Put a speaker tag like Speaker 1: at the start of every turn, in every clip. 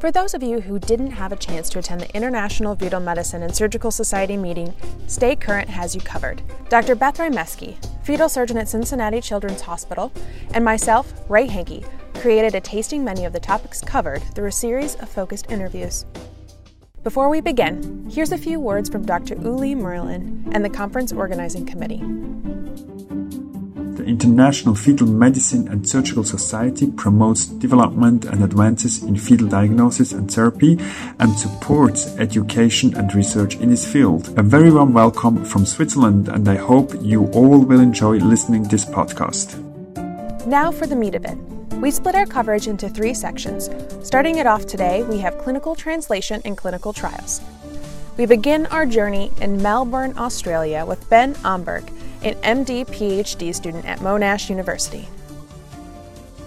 Speaker 1: For those of you who didn't have a chance to attend the International Fetal Medicine and Surgical Society meeting, Stay Current has you covered. Dr. Beth Rymeski, fetal surgeon at Cincinnati Children's Hospital, and myself, Rae Hanke, created a tasting menu of the topics covered through a series of focused interviews. Before we begin, here's a few words from Dr. Ueli Moehrlen and the conference organizing committee.
Speaker 2: International Fetal Medicine and Surgical Society promotes development and advances in fetal diagnosis and therapy and supports education and research in this field. A very warm welcome from Switzerland and I hope you all will enjoy listening this podcast.
Speaker 1: Now for the meat of it. We split our coverage into three sections. Starting it off today, we have clinical translation and clinical trials. We begin our journey in Melbourne, Australia with Ben Amberg, an MD PhD student at Monash University.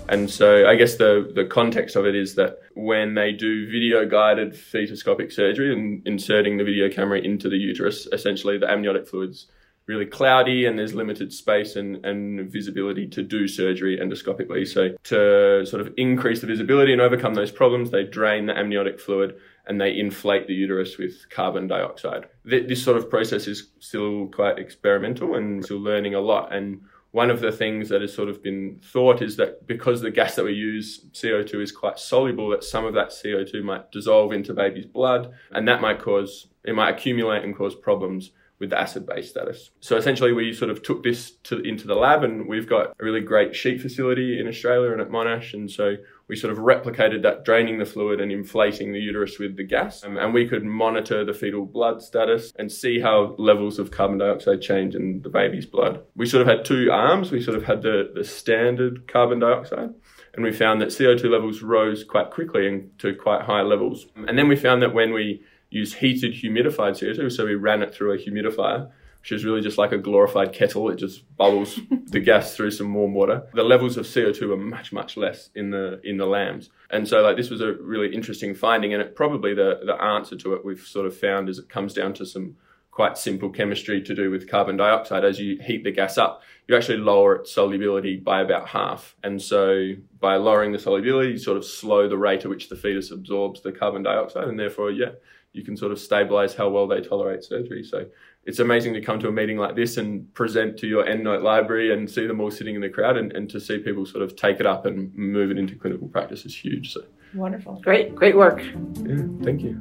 Speaker 3: And so I guess the, the context of it is that when they do video guided fetoscopic surgery and inserting the video camera into the uterus, essentially the amniotic fluids really cloudy and there's limited space and, and visibility to do surgery endoscopically. So to sort of increase the visibility and overcome those problems, they drain the amniotic fluid and they inflate the uterus with carbon dioxide. This sort of process is still quite experimental and still learning a lot. And one of the things that has sort of been thought is that because the gas that we use, CO2, is quite soluble, that some of that CO2 might dissolve into baby's blood and that might cause, it might accumulate and cause problems with the acid base status. So essentially, we sort of took this to, into the lab, and we've got a really great sheet facility in Australia and at Monash, and so we sort of replicated that, draining the fluid and inflating the uterus with the gas, um, and we could monitor the fetal blood status and see how levels of carbon dioxide change in the baby's blood. We sort of had two arms. We sort of had the, the standard carbon dioxide and we found that CO2 levels rose quite quickly and to quite high levels. And then we found that when we use heated humidified CO2. So we ran it through a humidifier, which is really just like a glorified kettle. It just bubbles the gas through some warm water. The levels of CO2 are much, much less in the in the lambs. And so like this was a really interesting finding. And it probably the, the answer to it we've sort of found is it comes down to some quite simple chemistry to do with carbon dioxide. As you heat the gas up, you actually lower its solubility by about half. And so by lowering the solubility, you sort of slow the rate at which the fetus absorbs the carbon dioxide. And therefore, yeah, you can sort of stabilize how well they tolerate surgery. So it's amazing to come to a meeting like this and present to your EndNote library and see them all sitting in the crowd and, and to see people sort of take it up and move it into clinical practice is huge. So
Speaker 4: wonderful. Great, great work.
Speaker 3: Yeah, thank you.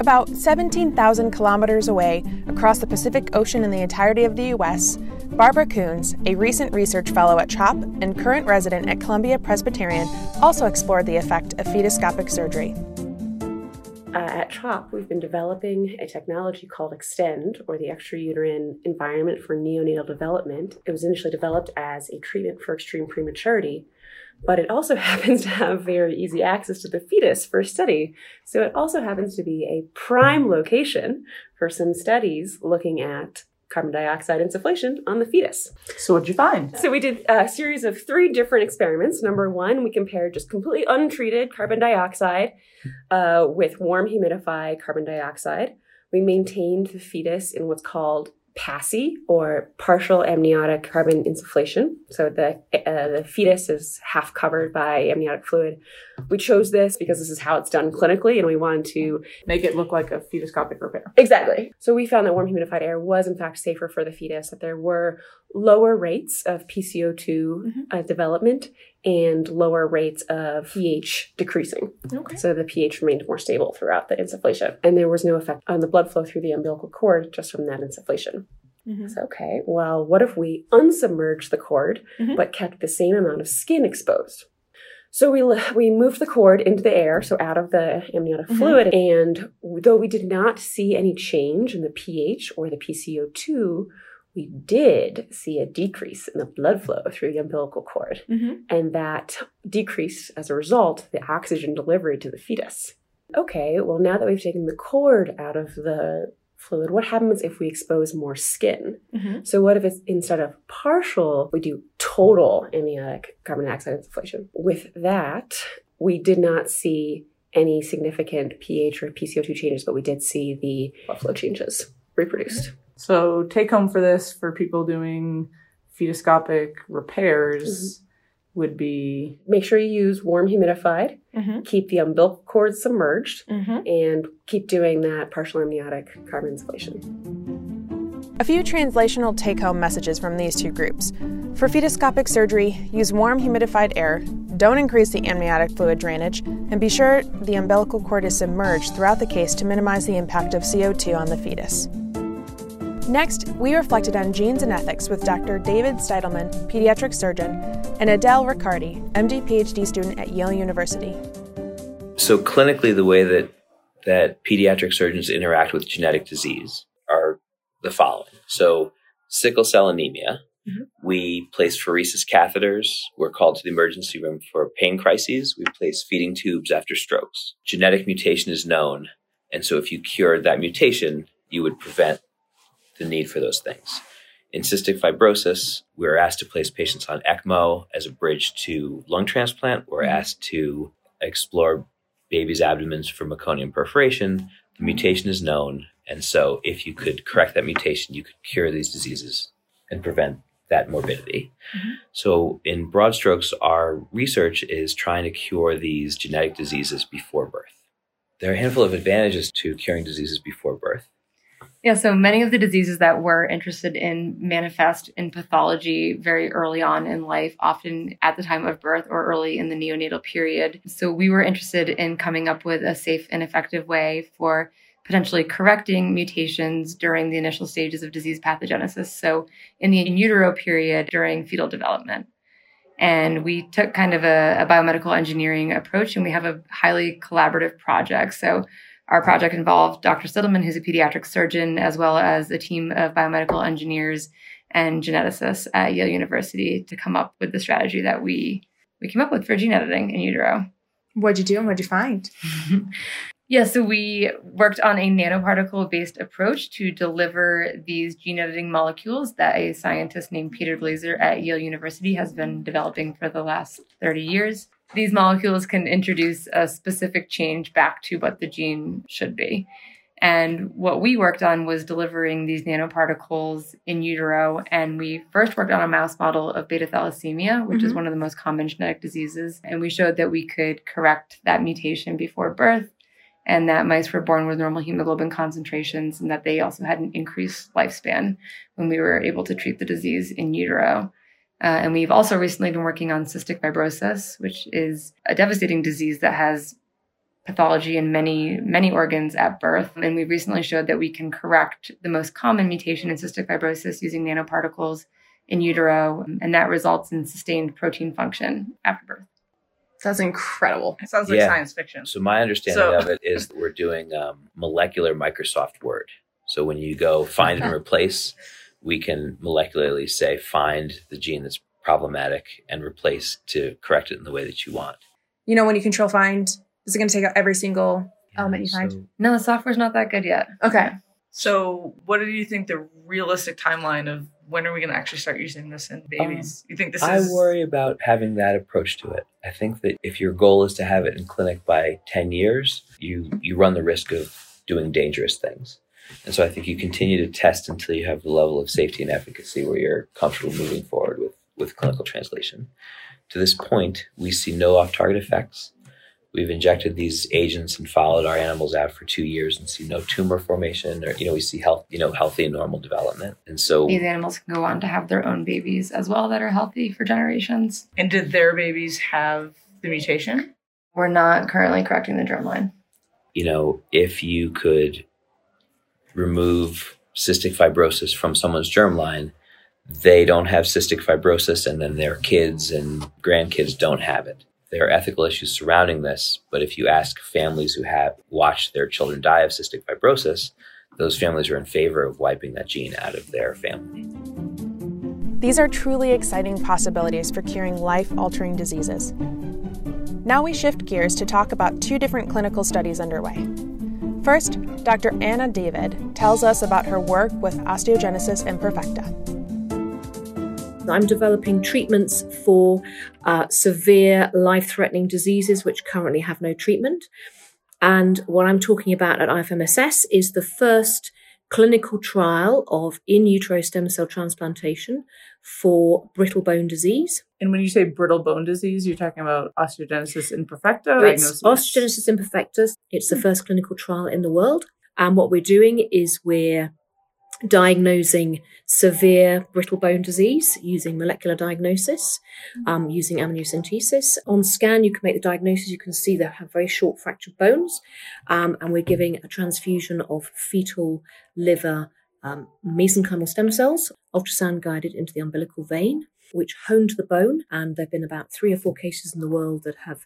Speaker 1: About 17,000 kilometers away across the Pacific Ocean in the entirety of the U.S., Barbara Coons, a recent research fellow at CHOP and current resident at Columbia Presbyterian, also explored the effect of fetoscopic surgery.
Speaker 5: Uh, at CHOP, we've been developing a technology called Extend, or the extrauterine environment for neonatal development. It was initially developed as a treatment for extreme prematurity, but it also happens to have very easy access to the fetus for study. So it also happens to be a prime location for some studies looking at carbon dioxide insufflation on the fetus.
Speaker 4: So what'd you find?
Speaker 5: So we did a series of three different experiments. Number one, we compared just completely untreated carbon dioxide uh, with warm humidified carbon dioxide. We maintained the fetus in what's called PACI or partial amniotic carbon insufflation. So the uh, the fetus is half covered by amniotic fluid. We chose this because this is how it's done clinically, and we wanted to
Speaker 4: make it look like a fetoscopic repair.
Speaker 5: Exactly. So we found that warm humidified air was in fact safer for the fetus. That there were lower rates of PCO2 mm-hmm. uh, development and lower rates of pH decreasing. Okay. So the pH remained more stable throughout the insufflation. And there was no effect on the blood flow through the umbilical cord just from that insufflation. Mm-hmm. So, okay, well, what if we unsubmerged the cord mm-hmm. but kept the same amount of skin exposed? So we we moved the cord into the air, so out of the amniotic mm-hmm. fluid, and though we did not see any change in the pH or the PCO2, we did see a decrease in the blood flow through the umbilical cord. Mm-hmm. And that decreased, as a result, the oxygen delivery to the fetus. Okay, well, now that we've taken the cord out of the fluid, what happens if we expose more skin? Mm-hmm. So, what if it's instead of partial, we do total amniotic carbon dioxide insufflation? With that, we did not see any significant pH or PCO2 changes, but we did see the blood flow changes reproduced.
Speaker 4: So take home for this for people doing fetoscopic repairs. Mm-hmm. would be
Speaker 5: Make sure you use warm humidified,
Speaker 1: Mm-hmm.
Speaker 5: keep the umbilical cord submerged,
Speaker 1: Mm-hmm.
Speaker 5: and keep doing that partial amniotic carbon insufflation.
Speaker 1: A few translational take home messages from these two groups. For fetoscopic surgery, use warm humidified air, don't increase the amniotic fluid drainage, and be sure the umbilical cord is submerged throughout the case to minimize the impact of CO2 on the fetus. Next, we reflected on genes and ethics with Dr. David Stitelman, pediatric surgeon, and Adele Ricciardi, MD PhD student at Yale University.
Speaker 6: So clinically, the way that that pediatric surgeons interact with genetic disease are the following. So sickle cell anemia, mm-hmm. we place pheresis catheters. We're called to the emergency room for pain crises. We place feeding tubes after strokes. Genetic mutation is known, and so if you cured that mutation, you would prevent the need for those things. In cystic fibrosis, we're asked to place patients on ECMO as a bridge to lung transplant. We're mm-hmm. asked to explore babies' abdomens for meconium perforation. The mm-hmm. mutation is known. And so, if you could correct that mutation, you could cure these diseases and prevent that morbidity. Mm-hmm. So, in broad strokes, our research is trying to cure these genetic diseases before birth. There are a handful of advantages to curing diseases before birth.
Speaker 7: Yeah, so many of the diseases that we're interested in manifest in pathology very early on in life, often at the time of birth or early in the neonatal period. So we were interested in coming up with a safe and effective way for potentially correcting mutations during the initial stages of disease pathogenesis. So in the in utero period during fetal development. And we took kind of a, a biomedical engineering approach and we have a highly collaborative project. So our project involved Dr. Stitelman, who's a pediatric surgeon, as well as a team of biomedical engineers and geneticists at Yale University to come up with the strategy that we we came up with for gene editing in utero.
Speaker 8: What'd you do and what'd you find?
Speaker 7: Yeah, so we worked on a nanoparticle based approach to deliver these gene editing molecules that a scientist named Peter Glazer at Yale University has been developing for the last 30 years. These molecules can introduce a specific change back to what the gene should be. And what we worked on was delivering these nanoparticles in utero. And we first worked on a mouse model of beta thalassemia, which is
Speaker 8: Mhm.
Speaker 7: one of the most common genetic diseases. And we showed that we could correct that mutation before birth and that mice were born with normal hemoglobin concentrations and that they also had an increased lifespan when we were able to treat the disease in utero. Uh, and we've also recently been working on cystic fibrosis, which is a devastating disease that has pathology in many, many organs at birth. And we recently showed that we can correct the most common mutation in cystic fibrosis using nanoparticles in utero, and that results in sustained protein function after birth.
Speaker 8: That's incredible.
Speaker 9: It sounds like
Speaker 6: Yeah.
Speaker 9: science fiction.
Speaker 6: So my understanding
Speaker 9: So-
Speaker 6: of it is that we're doing um, molecular Microsoft Word. So when you go find and replace, we can molecularly say find the gene that's problematic and replace to correct it in the way that you want.
Speaker 8: You know, when you control find, is it going to take out every single element you find?
Speaker 7: No, the software's not that good yet.
Speaker 8: Okay.
Speaker 9: So, what do you think the realistic timeline of when are we going to actually start using this in babies? Um, you think this
Speaker 6: I
Speaker 9: is?
Speaker 6: worry about having that approach to it. I think that if your goal is to have it in clinic by 10 years, you, you run the risk of doing dangerous things. And so I think you continue to test until you have the level of safety and efficacy where you're comfortable moving forward with, with clinical translation. To this point, we see no off target effects. We've injected these agents and followed our animals out for two years and see no tumor formation or, you know, we see health, you know, healthy and normal development. And so
Speaker 7: These animals can go on to have their own babies as well that are healthy for generations.
Speaker 9: and did their babies have the mutation?
Speaker 7: We're not currently correcting the germline.
Speaker 6: you know, if you could remove cystic fibrosis from someone's germline, they don't have cystic fibrosis, and then their kids and grandkids don't have it. There are ethical issues surrounding this, but if you ask families who have watched their children die of cystic fibrosis, those families are in favor of wiping that gene out of their family.
Speaker 1: These are truly exciting possibilities for curing life altering diseases. Now we shift gears to talk about two different clinical studies underway. First, Dr. Anna David tells us about her work with osteogenesis imperfecta.
Speaker 10: I'm developing treatments for uh, severe life threatening diseases which currently have no treatment. And what I'm talking about at IFMSS is the first clinical trial of in utero stem cell transplantation for brittle bone disease.
Speaker 4: And when you say brittle bone disease, you're talking about osteogenesis imperfecta?
Speaker 10: It's osteogenesis imperfecta. It's the first clinical trial in the world. And what we're doing is we're diagnosing severe brittle bone disease using molecular diagnosis, um, using amniocentesis. On scan, you can make the diagnosis. You can see they have very short fractured bones, um, and we're giving a transfusion of fetal liver um, mesenchymal stem cells, ultrasound guided into the umbilical vein. Which hone to the bone, and there have been about three or four cases in the world that have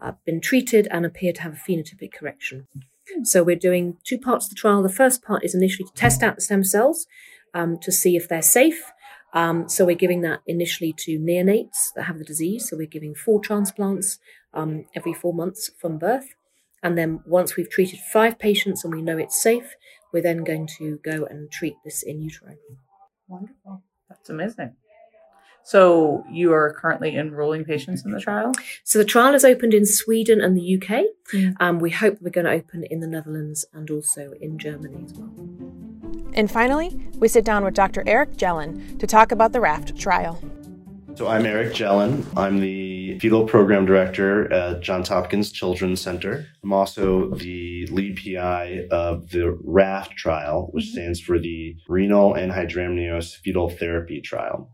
Speaker 10: uh, been treated and appear to have a phenotypic correction. So we're doing two parts of the trial. The first part is initially to test out the stem cells um, to see if they're safe. Um, so we're giving that initially to neonates that have the disease. So we're giving four transplants um, every four months from birth. And then once we've treated five patients and we know it's safe, we're then going to go and treat this in utero.
Speaker 4: Wonderful. That's amazing. So you are currently enrolling patients in the trial?
Speaker 10: So the trial is opened in Sweden and the UK. Mm. Um, we hope we're going to open in the Netherlands and also in Germany as well.
Speaker 1: And finally, we sit down with Dr. Eric Jelin to talk about the RAFT trial.
Speaker 11: So I'm Eric Jelin. I'm the fetal program director at Johns Hopkins Children's Center. I'm also the lead PI of the RAFT trial, which mm-hmm. stands for the Renal Anhydramnios Fetal Therapy Trial.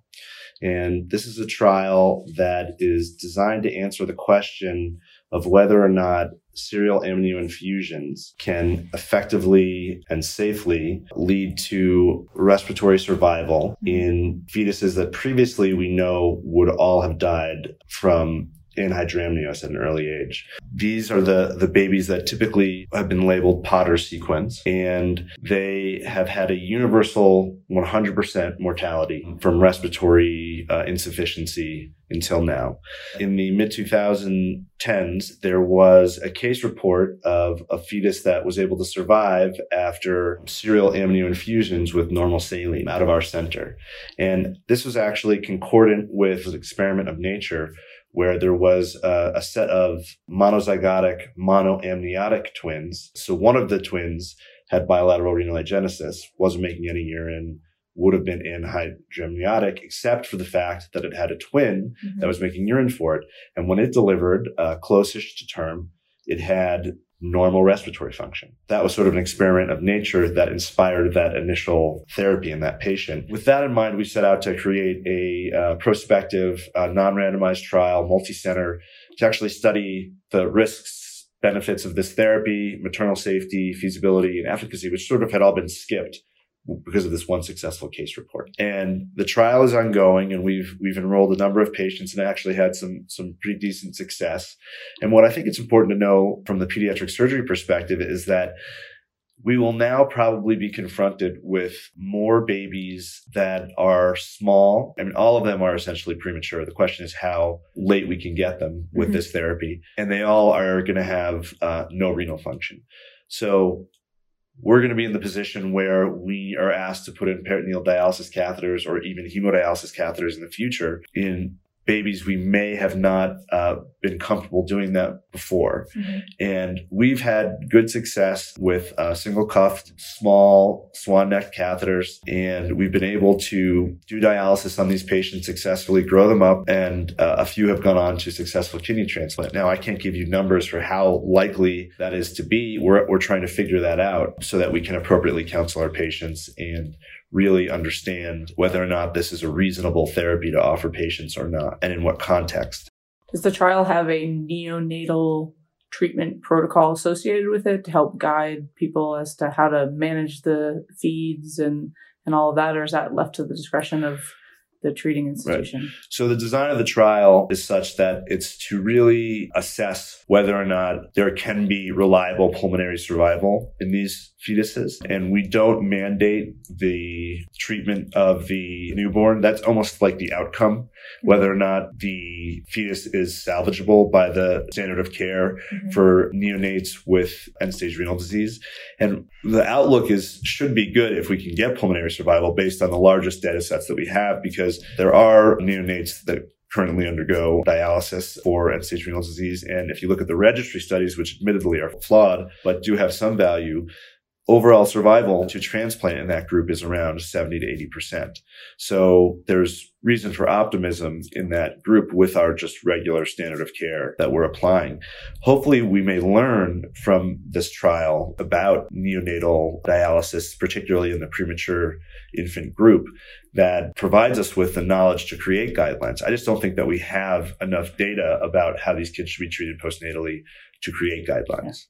Speaker 11: And this is a trial that is designed to answer the question of whether or not serial amnio infusions can effectively and safely lead to respiratory survival in fetuses that previously we know would all have died from anhydramnios at an early age. These are the, the babies that typically have been labeled Potter sequence, and they have had a universal 100% mortality from respiratory uh, insufficiency until now. In the mid 2010s, there was a case report of a fetus that was able to survive after serial amnio infusions with normal saline out of our center. And this was actually concordant with an experiment of nature where there was a, a set of monozygotic monoamniotic twins. So one of the twins had bilateral renal agenesis, wasn't making any urine, would have been anhydramniotic, except for the fact that it had a twin mm-hmm. that was making urine for it. And when it delivered, uh, closest to term, it had normal respiratory function. That was sort of an experiment of nature that inspired that initial therapy in that patient. With that in mind, we set out to create a uh, prospective, uh, non-randomized trial, multi-center, to actually study the risks, benefits of this therapy, maternal safety, feasibility, and efficacy, which sort of had all been skipped because of this one successful case report. And the trial is ongoing and we've we've enrolled a number of patients and actually had some some pretty decent success. And what I think it's important to know from the pediatric surgery perspective is that we will now probably be confronted with more babies that are small. I mean, all of them are essentially premature. The question is how late we can get them with mm-hmm. this therapy. And they all are going to have uh, no renal function. So we're going to be in the position where we are asked to put in peritoneal dialysis catheters or even hemodialysis catheters in the future in babies we may have not uh, been comfortable doing that before. Mm-hmm. And we've had good success with uh, single cuffed, small swan neck catheters. And we've been able to do dialysis on these patients successfully, grow them up, and uh, a few have gone on to successful kidney transplant. Now, I can't give you numbers for how likely that is to be. We're, we're trying to figure that out so that we can appropriately counsel our patients and really understand whether or not this is a reasonable therapy to offer patients or not, and in what context.
Speaker 4: Does the trial have a neonatal treatment protocol associated with it to help guide people as to how to manage the feeds and, and all of that, or is that left to the discretion of the treating institution. Right.
Speaker 11: So the design of the trial is such that it's to really assess whether or not there can be reliable pulmonary survival in these fetuses. And we don't mandate the treatment of the newborn. That's almost like the outcome, whether or not the fetus is salvageable by the standard of care mm-hmm. for neonates with end stage renal disease. And the outlook is should be good if we can get pulmonary survival based on the largest data sets that we have, because there are neonates that currently undergo dialysis for end stage renal disease. And if you look at the registry studies, which admittedly are flawed, but do have some value, overall survival to transplant in that group is around 70 to 80%. So there's reason for optimism in that group with our just regular standard of care that we're applying. Hopefully we may learn from this trial about neonatal dialysis, particularly in the premature infant group that provides us with the knowledge to create guidelines. I just don't think that we have enough data about how these kids should be treated postnatally to create guidelines.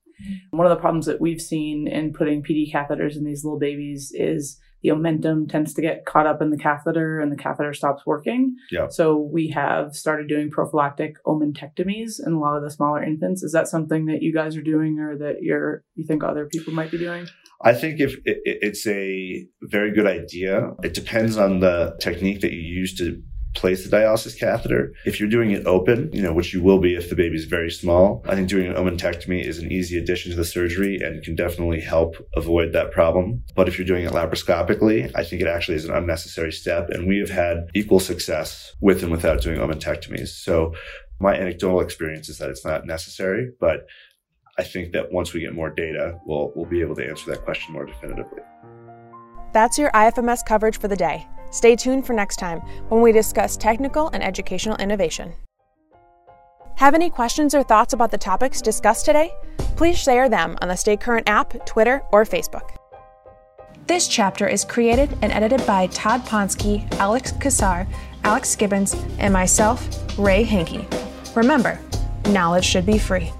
Speaker 4: One of the problems that we've seen in putting PD catheters in these little babies is the omentum tends to get caught up in the catheter and the catheter stops working.
Speaker 11: Yeah.
Speaker 4: So we have started doing prophylactic omentectomies in a lot of the smaller infants. Is that something that you guys are doing or that you're you think other people might be doing?
Speaker 11: I think if it, it's a very good idea, it depends on the technique that you use to place the dialysis catheter. If you're doing it open, you know, which you will be if the baby's very small, I think doing an omentectomy is an easy addition to the surgery and can definitely help avoid that problem. But if you're doing it laparoscopically, I think it actually is an unnecessary step. And we have had equal success with and without doing omentectomies. So my anecdotal experience is that it's not necessary, but I think that once we get more data, we'll, we'll be able to answer that question more definitively.
Speaker 1: That's your IFMS coverage for the day. Stay tuned for next time when we discuss technical and educational innovation. Have any questions or thoughts about the topics discussed today? Please share them on the Stay Current app, Twitter, or Facebook. This chapter is created and edited by Todd Ponsky, Alex Kassar, Alex Gibbons, and myself, Rae Hanke. Remember, knowledge should be free.